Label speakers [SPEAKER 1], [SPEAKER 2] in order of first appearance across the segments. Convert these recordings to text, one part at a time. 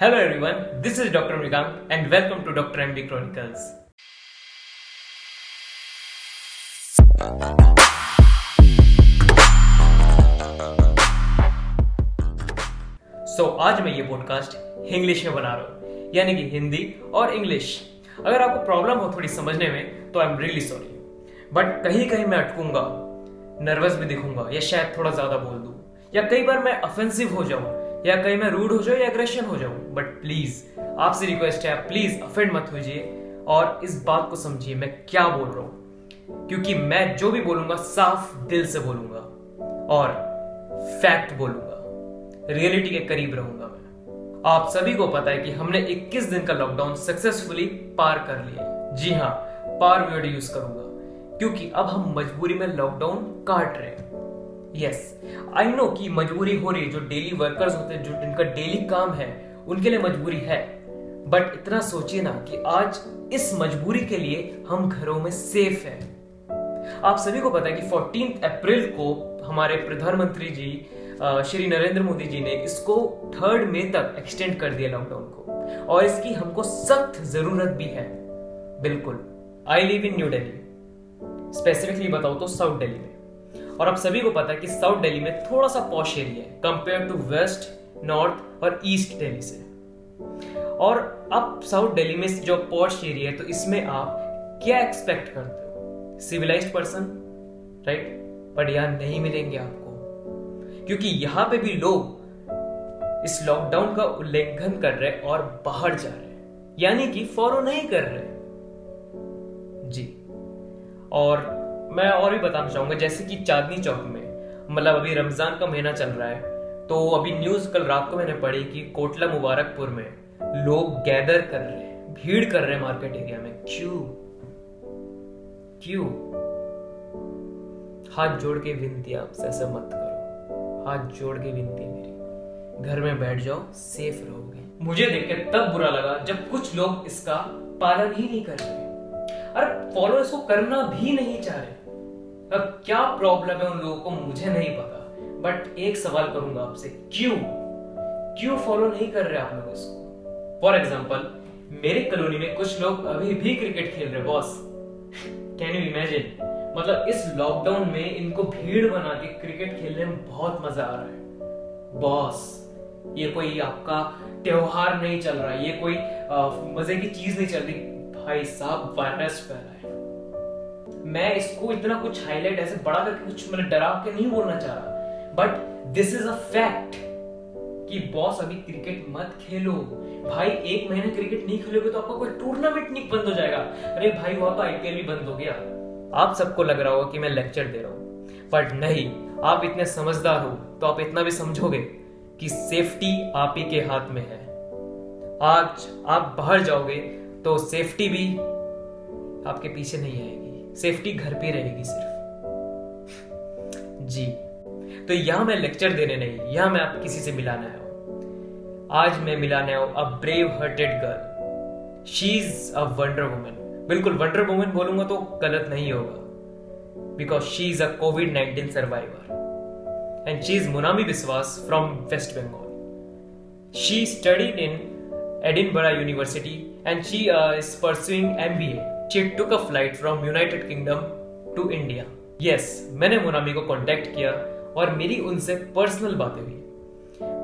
[SPEAKER 1] Hello everyone, this is Dr. Mrigang and welcome to Dr. MD Chronicles. So so, आज मैं ये podcast English में बना रहा हूँ यानी कि हिंदी और इंग्लिश अगर आपको प्रॉब्लम हो थोड़ी समझने में तो I am really sorry but कहीं कहीं मैं अटकूँगा नर्वस भी दिखूँगा या शायद थोड़ा ज़्यादा बोल दूँ या कई बार मैं ऑफेंसिव हो जाऊँ या कहीं मैं रूड हो जाऊँ या एग्रेशन हो जाऊँ बट प्लीज़ आपसे रिक्वेस्ट है प्लीज़ अफेंड मत होइए और इस बात को समझिए मैं क्या बोल रहा हूँ। क्योंकि मैं जो भी बोलूँगा, साफ़ दिल से बोलूँगा और फैक्ट बोलूँगा। रियलिटी के करीब रहूँगा मैं। आप सभी को पता है कि हमने 21 दिन का लॉकडाउन सक्सेसफुली पार कर लिया जी हाँ पार वर्ड यूज़ करूँगा। क्योंकि अब हम मजबूरी में लॉकडाउन काट रहे हैं। यस आई नो कि मजबूरी हो रही है जो डेली वर्कर्स होते हैं, जो जिनका डेली काम है, उनके लिए मजबूरी है। बट इतना सोचिए ना कि आज इस मजबूरी के लिए हम घरों में सेफ़ हैं। आप सभी को पता है कि फोर्टीन अप्रैल को हमारे प्रधानमंत्री जी श्री नरेंद्र मोदी जी ने इसको थर्ड मे तक एक्सटेंड कर दिया लॉकडाउन को। और इसकी हमको सख्त ज़रूरत भी है। बिल्कुल। I live in New Delhi specifically बताओ तो साउथ दिल्ली में। और आप सभी को पता है कि साउथ दिल्ली में थोड़ा सा पॉश एरिया है कंपेयर टू वेस्ट नॉर्थ और ईस्ट दिल्ली से। और अब साउथ दिल्ली में जो पॉश एरिया है तो इसमें आप क्या एक्सपेक्ट करते हो? सिविलाइज पर्सन राइट बट यहाँ नहीं मिलेंगे आपको। क्योंकि यहाँ पे भी लोग इस लॉकडाउन का उल्लंघन कर रहे और बाहर जा रहे यानी कि फॉलो नहीं कर रहे जी। और मैं और भी बताना चाहूँगा, जैसे कि चांदनी चौक में मतलब अभी रमज़ान का महीना चल रहा है तो अभी न्यूज़ कल रात को मैंने पढ़ी कि कोटला मुबारकपुर में लोग गैदर कर रहे हैं, भीड़ कर रहे हैं मार्केट एरिया में। क्यों? क्यों? हाथ जोड़ के विनती आपसे, ऐसा मत करो। हाथ जोड़ के विनती मेरी। घर में बैठ जाओ सेफ़ रहोगे। मुझे देख के तब बुरा लगा जब कुछ लोग इसका पालन ही नहीं कर रहे। अरे फॉलो इसको करना भी नहीं चाह रहे। अब क्या प्रॉब्लम है उन लोगों को मुझे नहीं पता। बट एक सवाल करूँगा आपसे, क्यों? क्यों फॉलो नहीं कर रहे आप लोग इसको? फॉर एग्ज़ाम्पल मेरे कॉलोनी में कुछ लोग अभी भी क्रिकेट खेल रहे बॉस कैन यू इमेजिन मतलब इस लॉकडाउन में इनको भीड़ बना के क्रिकेट खेलने में बहुत मज़ा आ रहा है। बॉस ये कोई आपका त्योहार नहीं चल रहा, ये कोई मज़े की चीज़ नहीं चल रही। भाई साहब वायरस फैला है। मैं इसको इतना कुछ हाईलाइट ऐसे बड़ा करके कुछ मैंने डरा के नहीं बोलना चाह रहा। But this is a fact कि बॉस अभी क्रिकेट मत खेलो। भाई, एक महीने क्रिकेट नहीं खेलोगे तो आपका कोई टूर्नामेंट नहीं बंद हो जाएगा। अरे भाई वहाँ तो आईपीएल भी बंद हो गया। आप सबको लग रहा होगा कि मैं लेक्चर दे रहा हूँ। बट नहीं, आप इतने समझदार हो तो आप इतना भी समझोगे कि सेफ्टी आप ही के हाथ में है। आज आप बाहर जाओगे तो सेफ्टी भी आपके पीछे नहीं आएगी। सेफ्टी घर पे रहेगी सिर्फ़। जी। तो यहाँ मैं लेक्चर देने नहीं, यहाँ मैं आप किसी से मिलाने आया हूँ। आज मैं मिलाने आया हूँ a brave hearted girl she is a wonder woman बिल्कुल वंडर वुमन बोलूँगा तो गलत नहीं होगा। Because she is a COVID nineteen survivor and she is Munami Biswas from West Bengal she studied in Edinburgh University and she is pursuing M B A she took a flight from United Kingdom to India. Yes, मैंने मोनामी को contact किया और मेरी उनसे personal बातें हुई।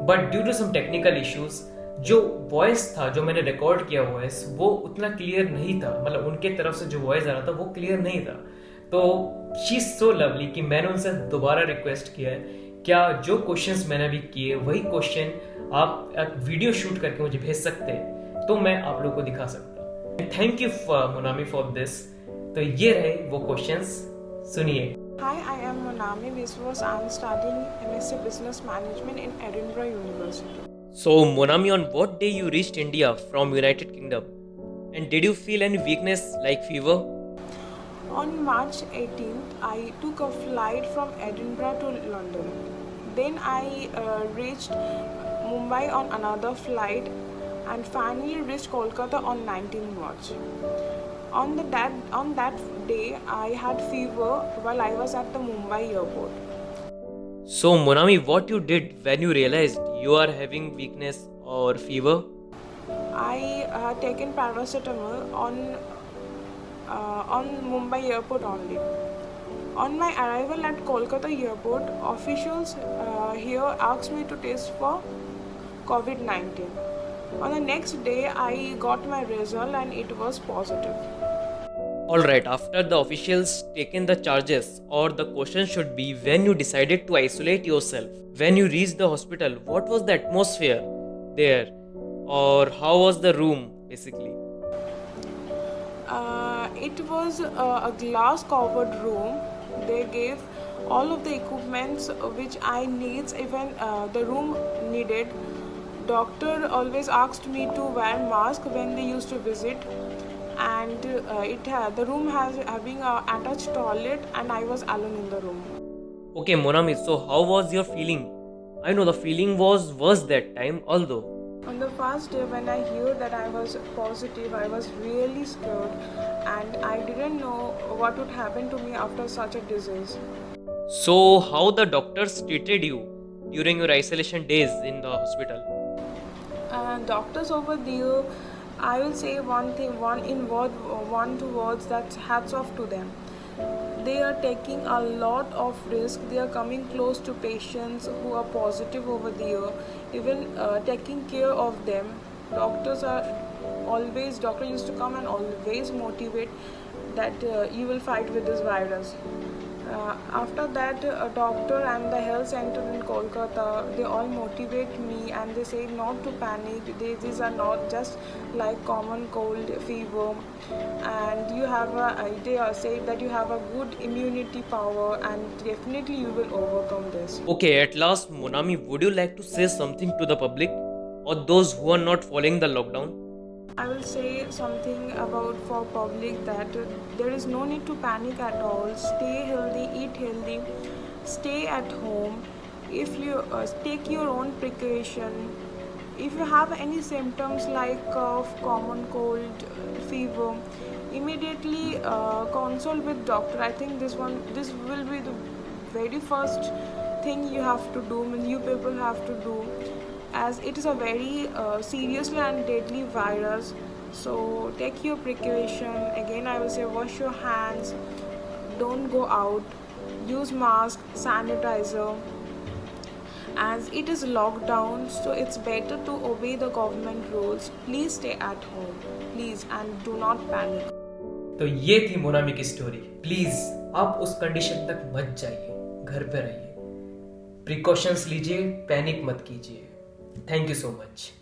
[SPEAKER 1] But due to some technical issues जो voice था जो मैंने रिकॉर्ड किया वॉइस वो उतना क्लियर नहीं था। मतलब उनके तरफ़ से जो वॉइस आ रहा था वो क्लियर नहीं था। तो शी सो लवली कि मैंने उनसे दोबारा रिक्वेस्ट किया है क्या जो क्वेश्चंस मैंने अभी किए वही क्वेश्चन आप वीडियो शूट करके मुझे भेज सकते हैं। तो मैं आप लोगों को दिखा सकता Thank you Monami for this तो ये रहे वो क्वेश्चंस सुनिए
[SPEAKER 2] Hi, I am Monami Viswas. I am studying MSc Business Management in Edinburgh University.
[SPEAKER 1] So, Monami, on what day you reached India from United Kingdom? And did you feel any weakness like fever?
[SPEAKER 2] On March 18th, I took a flight from Edinburgh to London. Then I uh, reached Mumbai on another flight and finally reached Kolkata on 19 March. On, the, that, on that day, I had fever while I was at the Mumbai airport.
[SPEAKER 1] So, Monami, what you did when you realized you are having weakness or fever?
[SPEAKER 2] I had taken paracetamol on uh, on Mumbai airport only. On my arrival at Kolkata airport, officials uh, here asked me to test for COVID 19. On the next day, I got my result and it was positive.
[SPEAKER 1] Alright, after the officials taken the charges, or the question should be when you decided to isolate yourself, when you reached the hospital, what was the atmosphere there, or how was the room basically?
[SPEAKER 2] Uh, it was uh, a glass covered room. They gave all of the equipments which I needs, even uh, the room needed. Doctor always asked me to wear mask when they used to visit and uh, it ha- the room has having a attached toilet and i was alone in the room
[SPEAKER 1] Okay, Monami, so how was your feeling? I know the feeling was worse that time, although.
[SPEAKER 2] on the first day when i hear that i was positive i was really scared and i didn't know what would happen to me after such a disease
[SPEAKER 1] So, how the doctors treated you during your isolation days in the hospital?
[SPEAKER 2] Doctors over there i will say one thing one in word one two words that's hats off to them. They are taking a lot of risk. They are coming close to patients who are positive over there even uh, taking care of them. Doctors are always doctor used to come and always motivate that uh, you will fight with this virus uh, after that, a doctor and the health center in Kolkata, they all motivate me and they say not to panic. They, these are not just like common cold fever, and you have a. They are say that you have a good immunity power, and definitely you will overcome this.
[SPEAKER 1] Okay, at last, Monami, would you like to say something to the public or those who are not following the lockdown?
[SPEAKER 2] I will say something about for public that there is no need to panic at all. Stay healthy, eat healthy, stay at home. If you uh, take your own precaution, if you have any symptoms like cough, common cold, fever, immediately uh, consult with doctor. I think this one this will be the very first thing you have to do. You people have to do as it is a very uh, seriously and deadly virus so take your precaution again i will say wash your hands don't go out use mask sanitizer as it is lockdown so it's better to obey the government rules please stay at home please and do not panic
[SPEAKER 1] तो ये थी मोनामी की story please आप उस condition तक मत जाइए घर पे रहिए प्रिकॉशंस लीजिए पैनिक मत कीजिए थैंक यू सो मच